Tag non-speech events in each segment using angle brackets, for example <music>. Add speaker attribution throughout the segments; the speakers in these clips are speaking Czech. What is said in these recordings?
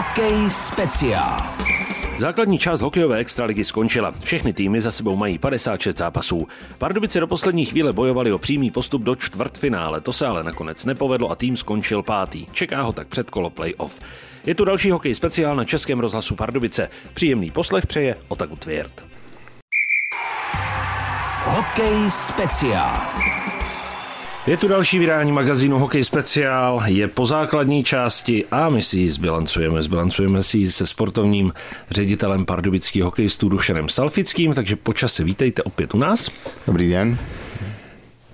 Speaker 1: Hokej speciál.
Speaker 2: Základní část hokejové extraligy skončila. Všechny týmy za sebou mají 56 zápasů. Pardubice do poslední chvíle bojovali o přímý postup do čtvrtfinále. To se ale nakonec nepovedlo a tým skončil pátý. Čeká ho tak předkolo playoff. Je tu další hokej speciál na Českém rozhlasu Pardubice. Příjemný poslech přeje Otaku Tvěrt.
Speaker 1: Hokej speciál.
Speaker 2: Je tu další vydání magazínu Hokej Speciál, je po základní části a my si ji zbilancujeme. Zbilancujeme si ji se sportovním ředitelem pardubických hokejistů Dušanem Salfickým, takže počase vítejte opět u nás.
Speaker 3: Dobrý den.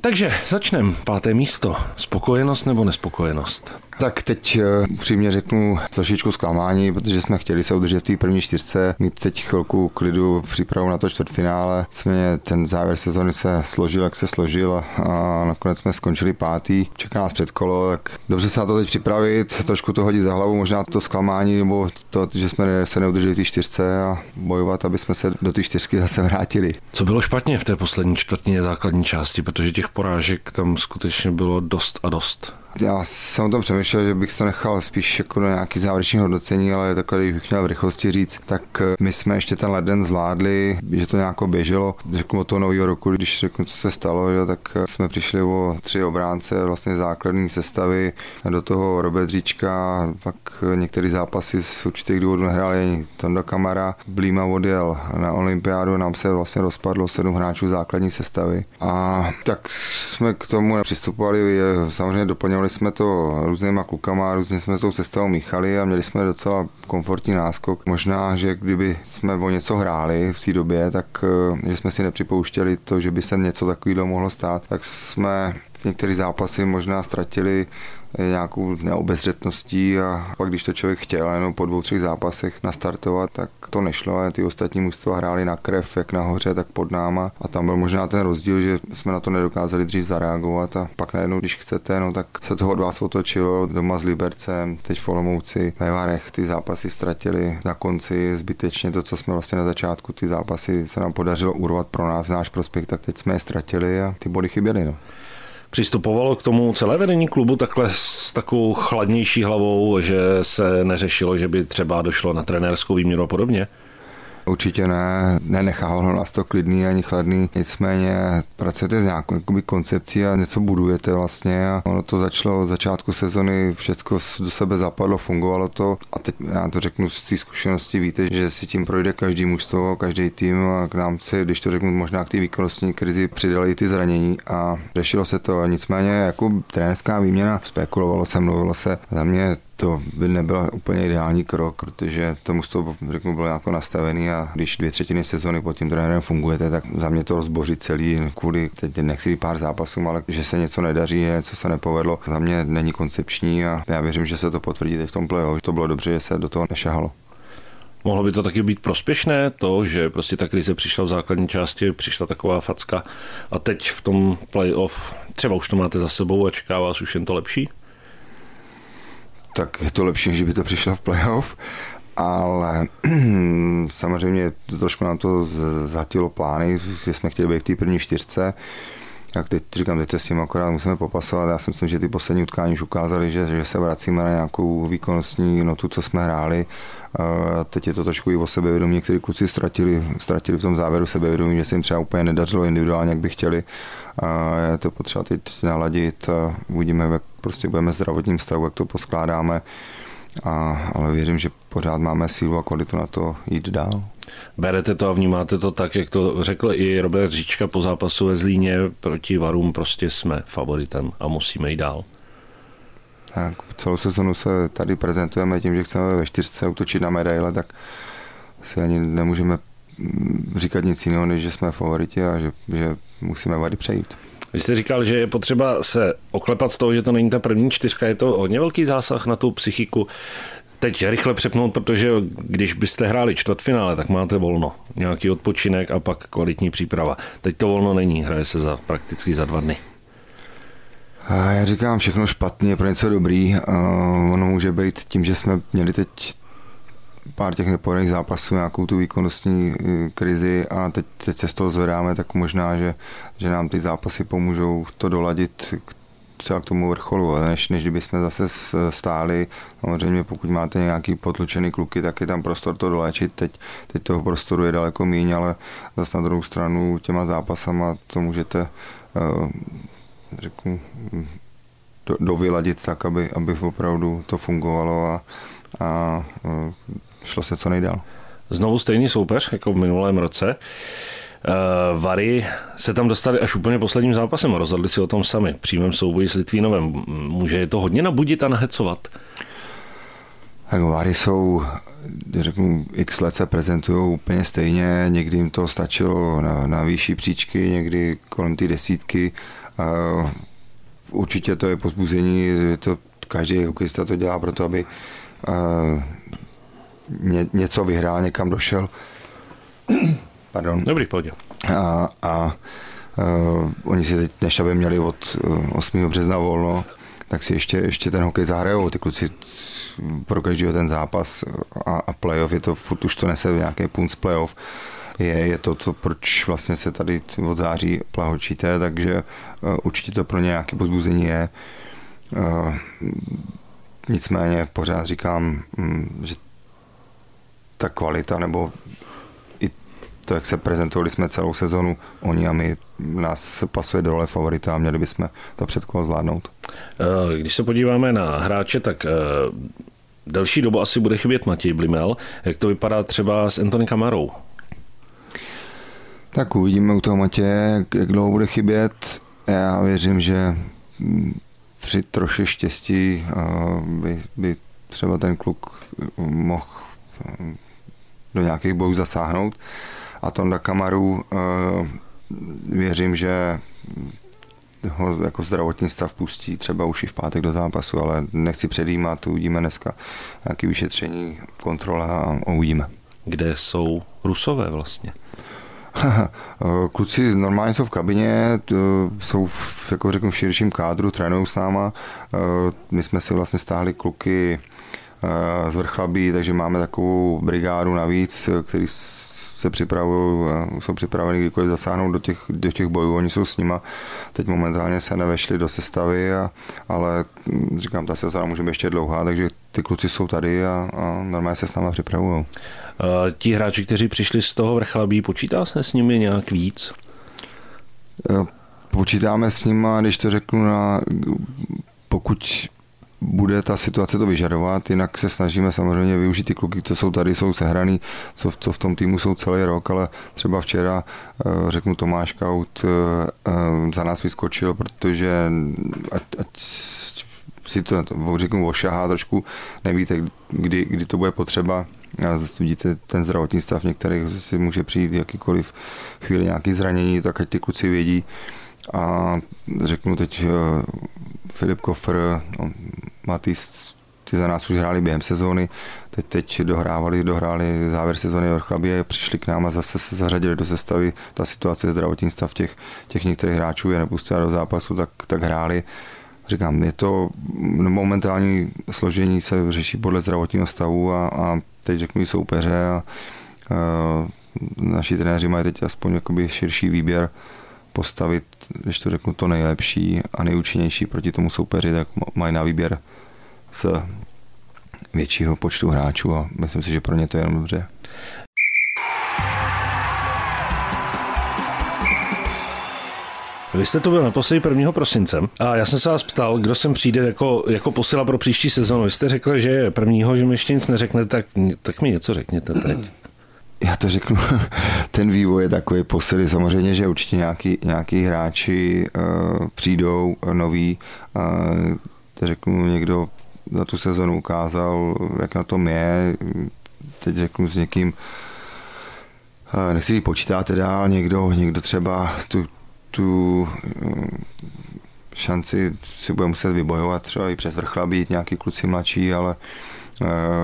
Speaker 2: Takže začneme. Páté místo. Spokojenost nebo nespokojenost?
Speaker 3: Tak teď eh, upřímně řeknu trošičku zklamání, protože jsme chtěli se udržet v té první čtyřce, mít teď chvilku klidu přípravu na to čtvrtfinále. Nicméně ten závěr sezony se složil, jak se složil a nakonec jsme skončili pátý. Čeká nás předkolo, tak dobře se na to teď připravit, trošku to hodit za hlavu, možná to zklamání nebo to, že jsme se neudrželi v té čtyřce a bojovat, aby jsme se do té čtyřky zase vrátili.
Speaker 2: Co bylo špatně v té poslední čtvrtině základní části, protože těch porážek tam skutečně bylo dost a dost.
Speaker 3: Já jsem o tom přemýšlel, že bych to nechal spíš jako na nějaký závěrečný hodnocení, ale takhle, když bych měl v rychlosti říct, tak eh, my jsme ještě ten leden zvládli, že to nějak běželo. Řeknu od toho nového roku, když řeknu, co se stalo, že, tak eh, jsme přišli o tři obránce vlastně základní sestavy, do toho Robert Říčka, pak eh, některé zápasy z určitých důvodů nehráli Tonda Kamara, Blíma odjel na olympiádu, nám se vlastně rozpadlo sedm hráčů základní sestavy. A tak jsme k tomu přistupovali, samozřejmě doplňovali Trénovali jsme to různýma klukama, různě jsme tou sestavou míchali a měli jsme docela komfortní náskok. Možná, že kdyby jsme o něco hráli v té době, tak eh, že jsme si nepřipouštěli to, že by se něco takového mohlo stát, tak jsme v některých zápasy možná ztratili nějakou neobezřetností a pak když to člověk chtěl jenom po dvou, třech zápasech nastartovat, tak to nešlo a ty ostatní mužstva hráli na krev, jak nahoře, tak pod náma a tam byl možná ten rozdíl, že jsme na to nedokázali dřív zareagovat a pak najednou, když chcete, no tak se toho od vás otočilo doma s Libercem, teď v Olomouci, ve Varech ty zápasy ztratili na konci zbytečně to, co jsme vlastně na začátku, ty zápasy se nám podařilo urvat pro nás, náš prospěch, tak teď jsme je ztratili a ty body chyběly. No
Speaker 2: přistupovalo k tomu celé vedení klubu takhle s takovou chladnější hlavou, že se neřešilo, že by třeba došlo na trenérskou výměnu a podobně?
Speaker 3: Určitě ne, nenechávalo nás to klidný ani chladný, nicméně pracujete s nějakou jakoby, koncepcí a něco budujete vlastně a ono to začalo od začátku sezony, všechno do sebe zapadlo, fungovalo to a teď já to řeknu z té zkušenosti, víte, že si tím projde každý mužstvo, každý tým a k nám se, když to řeknu možná k té výkonnostní krizi, přidali ty zranění a řešilo se to, nicméně jako trenérská výměna, spekulovalo se, mluvilo se, za mě to by nebyl úplně ideální krok, protože to řeknu, bylo jako nastavený a když dvě třetiny sezony pod tím trenérem fungujete, tak za mě to rozboří celý kvůli teď nechci pár zápasům, ale že se něco nedaří, něco se nepovedlo, za mě není koncepční a já věřím, že se to potvrdí teď v tom play To bylo dobře, že se do toho nešahalo.
Speaker 2: Mohlo by to taky být prospěšné, to, že prostě ta krize přišla v základní části, přišla taková facka a teď v tom playoff třeba už to máte za sebou a čeká vás už jen to lepší?
Speaker 3: Tak je to lepší, než by to přišlo v playoff, ale <clears throat> samozřejmě trošku nám to zatilo plány, že jsme chtěli být v té první čtyřce, jak teď říkám, teď se s tím akorát musíme popasovat. Já si myslím, že ty poslední utkání už ukázali, že, že se vracíme na nějakou výkonnostní notu, co jsme hráli. A teď je to trošku i o sebevědomí. Někteří kluci ztratili, ztratili v tom závěru sebevědomí, že se jim třeba úplně nedařilo individuálně, jak by chtěli. A je to potřeba teď naladit. A uvidíme, jak prostě budeme zdravotním stavu, jak to poskládáme. A, ale věřím, že pořád máme sílu a kvalitu na to jít dál.
Speaker 2: Berete to a vnímáte to tak, jak to řekl i Robert Říčka po zápasu ve Zlíně proti Varům, prostě jsme favoritem a musíme jít dál.
Speaker 3: Tak celou sezonu se tady prezentujeme tím, že chceme ve čtyřce utočit na medaile, tak si ani nemůžeme říkat nic jiného, než že jsme favoriti a že, že musíme vady přejít.
Speaker 2: Vy jste říkal, že je potřeba se oklepat z toho, že to není ta první čtyřka, je to hodně velký zásah na tu psychiku. Teď rychle přepnout, protože když byste hráli čtvrtfinále, tak máte volno. Nějaký odpočinek a pak kvalitní příprava. Teď to volno není, hraje se za prakticky za dva dny.
Speaker 3: Já říkám, všechno špatný je pro něco dobrý. Ono může být tím, že jsme měli teď pár těch nepodaných zápasů, nějakou tu výkonnostní eh, krizi a teď, teď se z toho zvedáme, tak možná, že, že nám ty zápasy pomůžou to doladit třeba k tomu vrcholu, než, než kdyby jsme zase stáli. Samozřejmě pokud máte nějaký potlučený kluky, tak je tam prostor to doléčit. Teď, teď toho prostoru je daleko méně, ale zase na druhou stranu těma zápasama to můžete uh, řeknu, do, dovyladit tak, aby, aby opravdu to fungovalo a, a uh, šlo se co nejdál.
Speaker 2: Znovu stejný soupeř jako v minulém roce. Uh, Vary se tam dostali až úplně posledním zápasem a rozhodli si o tom sami. Přímém souboji s Litvínovem. Může je to hodně nabudit a nahecovat?
Speaker 3: Tak Vary jsou, řeknu, x let se prezentují úplně stejně, někdy jim to stačilo na, na výšší příčky, někdy kolem ty desítky. Uh, určitě to je pozbuzení, je to, každý hokejista to dělá proto, aby uh, ně, něco vyhrál, někam došel.
Speaker 2: Pardon. Dobrý, pojď.
Speaker 3: A, a uh, oni si teď, než aby měli od 8. března volno, tak si ještě, ještě ten hokej zahrajou. Ty kluci pro každého ten zápas a, a playoff je to, furt už to nese nějaký punc playoff. Je, je to, co, proč vlastně se tady od září plahočíte, takže uh, určitě to pro ně nějaké pozbuzení je. Uh, nicméně pořád říkám, um, že ta kvalita nebo to, jak se prezentovali jsme celou sezonu, oni a my, nás pasuje do role favorita a měli bychom to předkolo zvládnout.
Speaker 2: Eh, když se podíváme na hráče, tak eh, delší dobu asi bude chybět Matěj Blimel. Jak to vypadá třeba s Antony Kamarou?
Speaker 3: Tak uvidíme u toho Matěje, jak dlouho bude chybět. Já věřím, že při troši štěstí eh, by, by třeba ten kluk mohl do nějakých bojů zasáhnout. A Tonda Kamaru eh, věřím, že ho jako zdravotní stav pustí třeba už i v pátek do zápasu, ale nechci předjímat, uvidíme dneska nějaké vyšetření, kontrola a uvidíme.
Speaker 2: Kde jsou Rusové vlastně? <laughs>
Speaker 3: Kluci normálně jsou v kabině, jsou v, jako řeknu, v širším kádru, trénují s náma. Eh, my jsme si vlastně stáhli kluky Eh, z Vrchlabí, takže máme takovou brigádu navíc, který se připravují, jsou připraveni kdykoliv zasáhnout do těch, do těch bojů, oni jsou s nima, teď momentálně se nevešli do sestavy, a, ale hm, říkám, ta sezóna může být ještě dlouhá, takže ty kluci jsou tady a, a normálně se s náma připravují.
Speaker 2: Ti hráči, kteří přišli z toho Vrchlabí, počítá se s nimi nějak víc?
Speaker 3: Eh, počítáme s nima, když to řeknu, na, pokud bude ta situace to vyžadovat, jinak se snažíme samozřejmě využít ty kluky, co jsou tady, jsou sehraný, co, co v tom týmu jsou celý rok, ale třeba včera, eh, řeknu Tomáš Kaut, eh, eh, za nás vyskočil, protože ať, ať si to řeknu ošahá trošku, nevíte, kdy, kdy to bude potřeba, a vidíte ten zdravotní stav některých si může přijít jakýkoliv chvíli nějaký zranění, tak ať ty kluci vědí. A řeknu teď Filip Kofr, no, Matýs, ty za nás už hráli během sezóny, teď, teď dohrávali, dohráli závěr sezóny v Chlabě, přišli k nám a zase se zařadili do sestavy. Ta situace zdravotní stav těch, těch některých hráčů je nepustila do zápasu, tak, tak hráli. Říkám, je to momentální složení se řeší podle zdravotního stavu a, a teď řeknu soupeře a, a naši trenéři mají teď aspoň jakoby širší výběr postavit, když to řeknu, to nejlepší a nejúčinnější proti tomu soupeři, tak mají na výběr z většího počtu hráčů a myslím si, že pro ně to je jenom dobře.
Speaker 2: Vy jste to byl naposledy 1. prosince a já jsem se vás ptal, kdo sem přijde jako, jako posila pro příští sezonu. Vy jste řekl, že je prvního, že mi ještě nic neřeknete, tak, tak mi něco řekněte teď.
Speaker 3: Já to řeknu, <laughs> ten vývoj je takový posily. Samozřejmě, že určitě nějaký, nějaký hráči uh, přijdou uh, noví. Uh, řeknu, někdo za tu sezonu ukázal, jak na tom je. Teď řeknu s někým, uh, nechci počítat dál, někdo, někdo třeba tu, tu uh, šanci si bude muset vybojovat třeba i přes vrchla být nějaký kluci mladší, ale uh, Eh,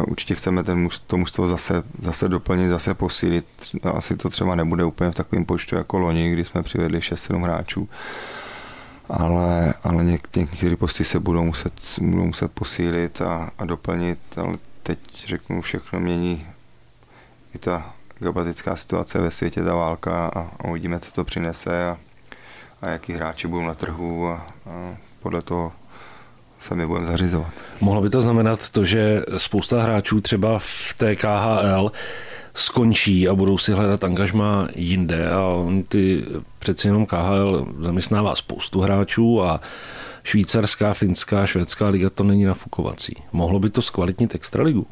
Speaker 3: určitě chceme ten, to mužstvo zase, zase doplnit, zase posílit. Asi to třeba nebude úplně v takovém počtu jako loni, kdy jsme přivedli 6-7 hráčů. Ale, ale něk, některé posty se budou muset, budou muset posílit a, a doplnit, ale teď řeknu, všechno mění i ta geopolitická situace ve světě, ta válka a, a uvidíme, co to přinese a, a jaký hráči budou na trhu a, a podle toho se my budeme zařizovat.
Speaker 2: Mohlo by to znamenat to, že spousta hráčů třeba v té KHL skončí a budou si hledat angažma jinde a on ty přeci jenom KHL zaměstnává spoustu hráčů a švýcarská, finská, švédská liga to není nafukovací. Mohlo by to zkvalitnit extraligu?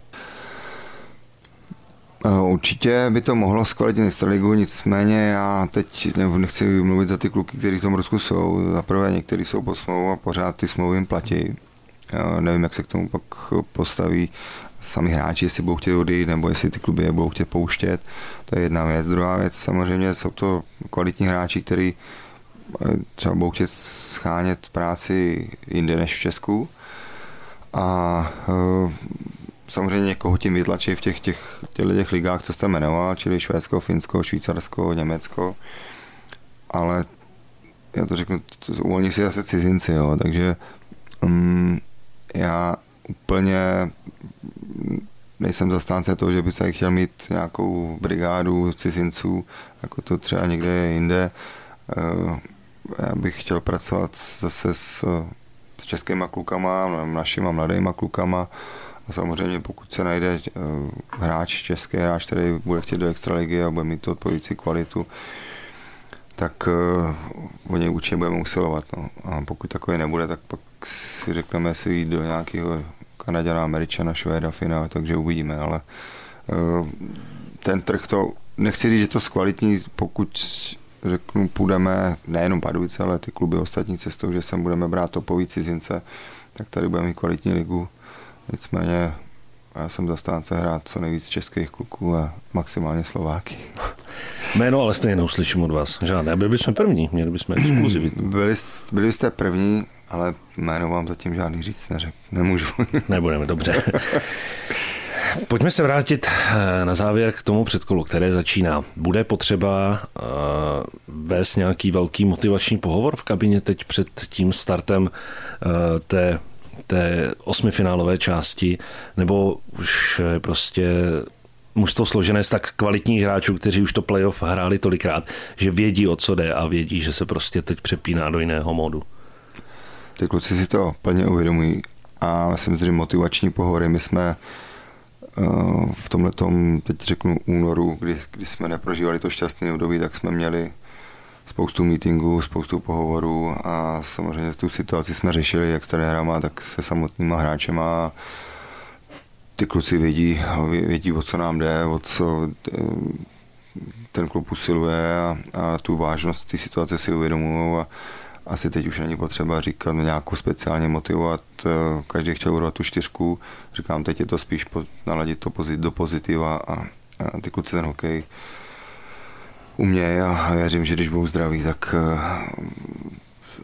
Speaker 3: Určitě by to mohlo zkvalitnit extraligu, nicméně já teď nechci mluvit za ty kluky, kteří v tom Rusku jsou. Za prvé někteří jsou pod smlouvou a pořád ty smlouvy jim platí. Já nevím, jak se k tomu pak postaví sami hráči, jestli budou chtět odejít, nebo jestli ty kluby je budou chtět pouštět. To je jedna věc. Druhá věc, samozřejmě jsou to kvalitní hráči, kteří eh, třeba budou chtět schánět práci jinde než v Česku. A eh, samozřejmě někoho tím vytlačí v těch, těch, těch, těch ligách, co jste jmenoval, čili Švédsko, Finsko, Švýcarsko, Německo. Ale já to řeknu, uvolní si zase cizinci, jo, takže um, já úplně nejsem zastánce toho, že by se chtěl mít nějakou brigádu cizinců, jako to třeba někde jinde. Eh, já bych chtěl pracovat zase s, s českýma klukama, našima mladýma klukama. A samozřejmě pokud se najde eh, hráč, český hráč, který bude chtět do extraligy a bude mít to odpovídající kvalitu, tak uh, o něj určitě budeme usilovat. No. A pokud takový nebude, tak pak si řekneme, jestli jít do nějakého Kanaděna, Američana, Švéda, Fina, takže uvidíme, ale uh, ten trh to, nechci říct, že to zkvalitní, pokud řeknu, půjdeme nejenom Pardubice, ale ty kluby ostatní cestou, že sem budeme brát topový cizince, tak tady budeme mít kvalitní ligu. Nicméně já jsem zastánce hrát co nejvíc českých kluků a maximálně Slováky. <laughs>
Speaker 2: Jméno ale stejně neuslyším od vás. Žádné. Byli bychom první, měli bychom exkluzivitu. <clears throat>
Speaker 3: Byli, byli jste první, ale jméno vám zatím žádný říct neřek. Nemůžu. <laughs>
Speaker 2: Nebudeme, dobře. Pojďme se vrátit eh, na závěr k tomu předkolu, které začíná. Bude potřeba uh, vést nějaký velký motivační pohovor v kabině teď před tím startem uh, té, té osmifinálové části, nebo už prostě mužstvo složené z tak kvalitních hráčů, kteří už to playoff hráli tolikrát, že vědí, o co jde a vědí, že se prostě teď přepíná do jiného modu.
Speaker 3: Ty kluci si to plně uvědomují a myslím, že motivační pohovory, my jsme eh, v tomhle teď řeknu únoru, kdy, kdy jsme neprožívali to šťastné období, tak jsme měli spoustu meetingů, spoustu pohovorů a samozřejmě tu situaci jsme řešili jak s trenérama, tak se samotnýma hráčema. Ty kluci vědí, vědí, o co nám jde, o co eh, ten klub usiluje a, a tu vážnost té situace si uvědomují a asi teď už není potřeba říkat nějakou speciálně motivovat. Eh, každý chtěl urvat tu čtyřku. Říkám, teď je to spíš naladit to do pozitiva a, a ty kluci ten hokej umějí a věřím, že když budou zdraví, tak eh,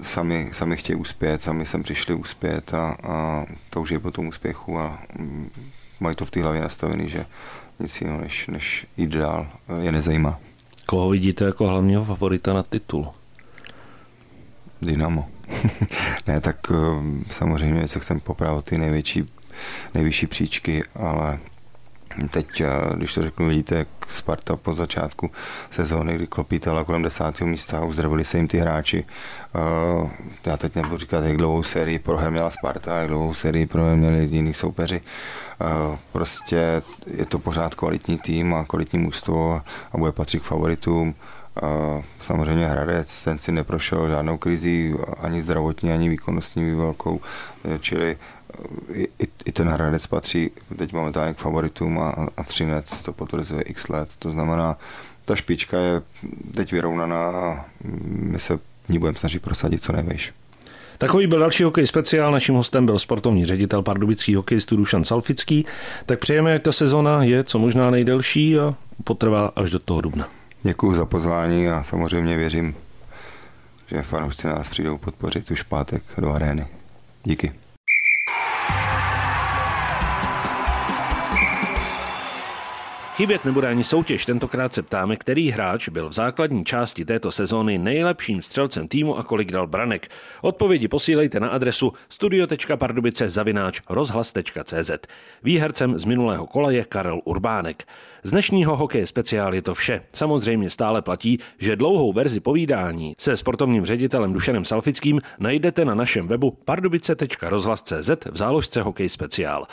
Speaker 3: sami, sami chtějí uspět, sami sem přišli uspět a, a touží po tom úspěchu a mm, mají to v té hlavě nastavený, že nic jiného než, než jít dál eh, je nezajímá.
Speaker 2: Koho vidíte jako hlavního favorita na titul?
Speaker 3: Dynamo. <laughs> ne, tak eh, samozřejmě se chcem popravit ty největší, nejvyšší příčky, ale teď, eh, když to řeknu, vidíte, jak Sparta po začátku sezóny, kdy klopítala kolem desátého místa a uzdravili se jim ty hráči. Eh, já teď nebudu říkat, jak dlouhou sérii prohe měla Sparta, jak dlouhou sérii prohe měli jiní soupeři. Prostě je to pořád kvalitní tým a kvalitní mužstvo a bude patřit k favoritům. Samozřejmě Hradec, ten si neprošel žádnou krizi, ani zdravotní, ani výkonnostní velkou, čili i, i ten Hradec patří teď momentálně k favoritům a, a Třinec to potvrzuje x let. To znamená, ta špička je teď vyrovnaná a my se v ní budeme snažit prosadit co nejvíš.
Speaker 2: Takový byl další hokej speciál. Naším hostem byl sportovní ředitel pardubických hokejistů Dušan Salfický. Tak přejeme, jak ta sezona je co možná nejdelší a potrvá až do toho dubna.
Speaker 3: Děkuji za pozvání a samozřejmě věřím, že fanoušci nás přijdou podpořit už pátek do arény. Díky.
Speaker 2: Chybět nebude ani soutěž, tentokrát se ptáme, který hráč byl v základní části této sezóny nejlepším střelcem týmu a kolik dal branek. Odpovědi posílejte na adresu studio.pardubice zavináč rozhlas.cz. Výhercem z minulého kola je Karel Urbánek. Z dnešního hokeje speciál je to vše. Samozřejmě stále platí, že dlouhou verzi povídání se sportovním ředitelem Dušenem Salfickým najdete na našem webu pardubice.rozhlas.cz v záložce hokej speciál.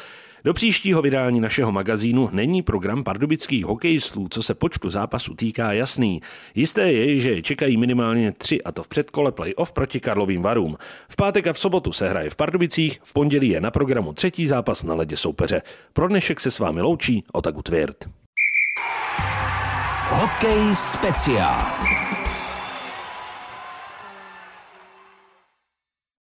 Speaker 2: Do příštího vydání našeho magazínu není program pardubických hokejistů, co se počtu zápasů týká, jasný. Jisté je, že čekají minimálně tři, a to v předkole playoff proti Karlovým varům. V pátek a v sobotu se hraje v Pardubicích, v pondělí je na programu třetí zápas na ledě soupeře. Pro dnešek se s vámi loučí Otaku Tvěrt.
Speaker 1: Hokej speciál.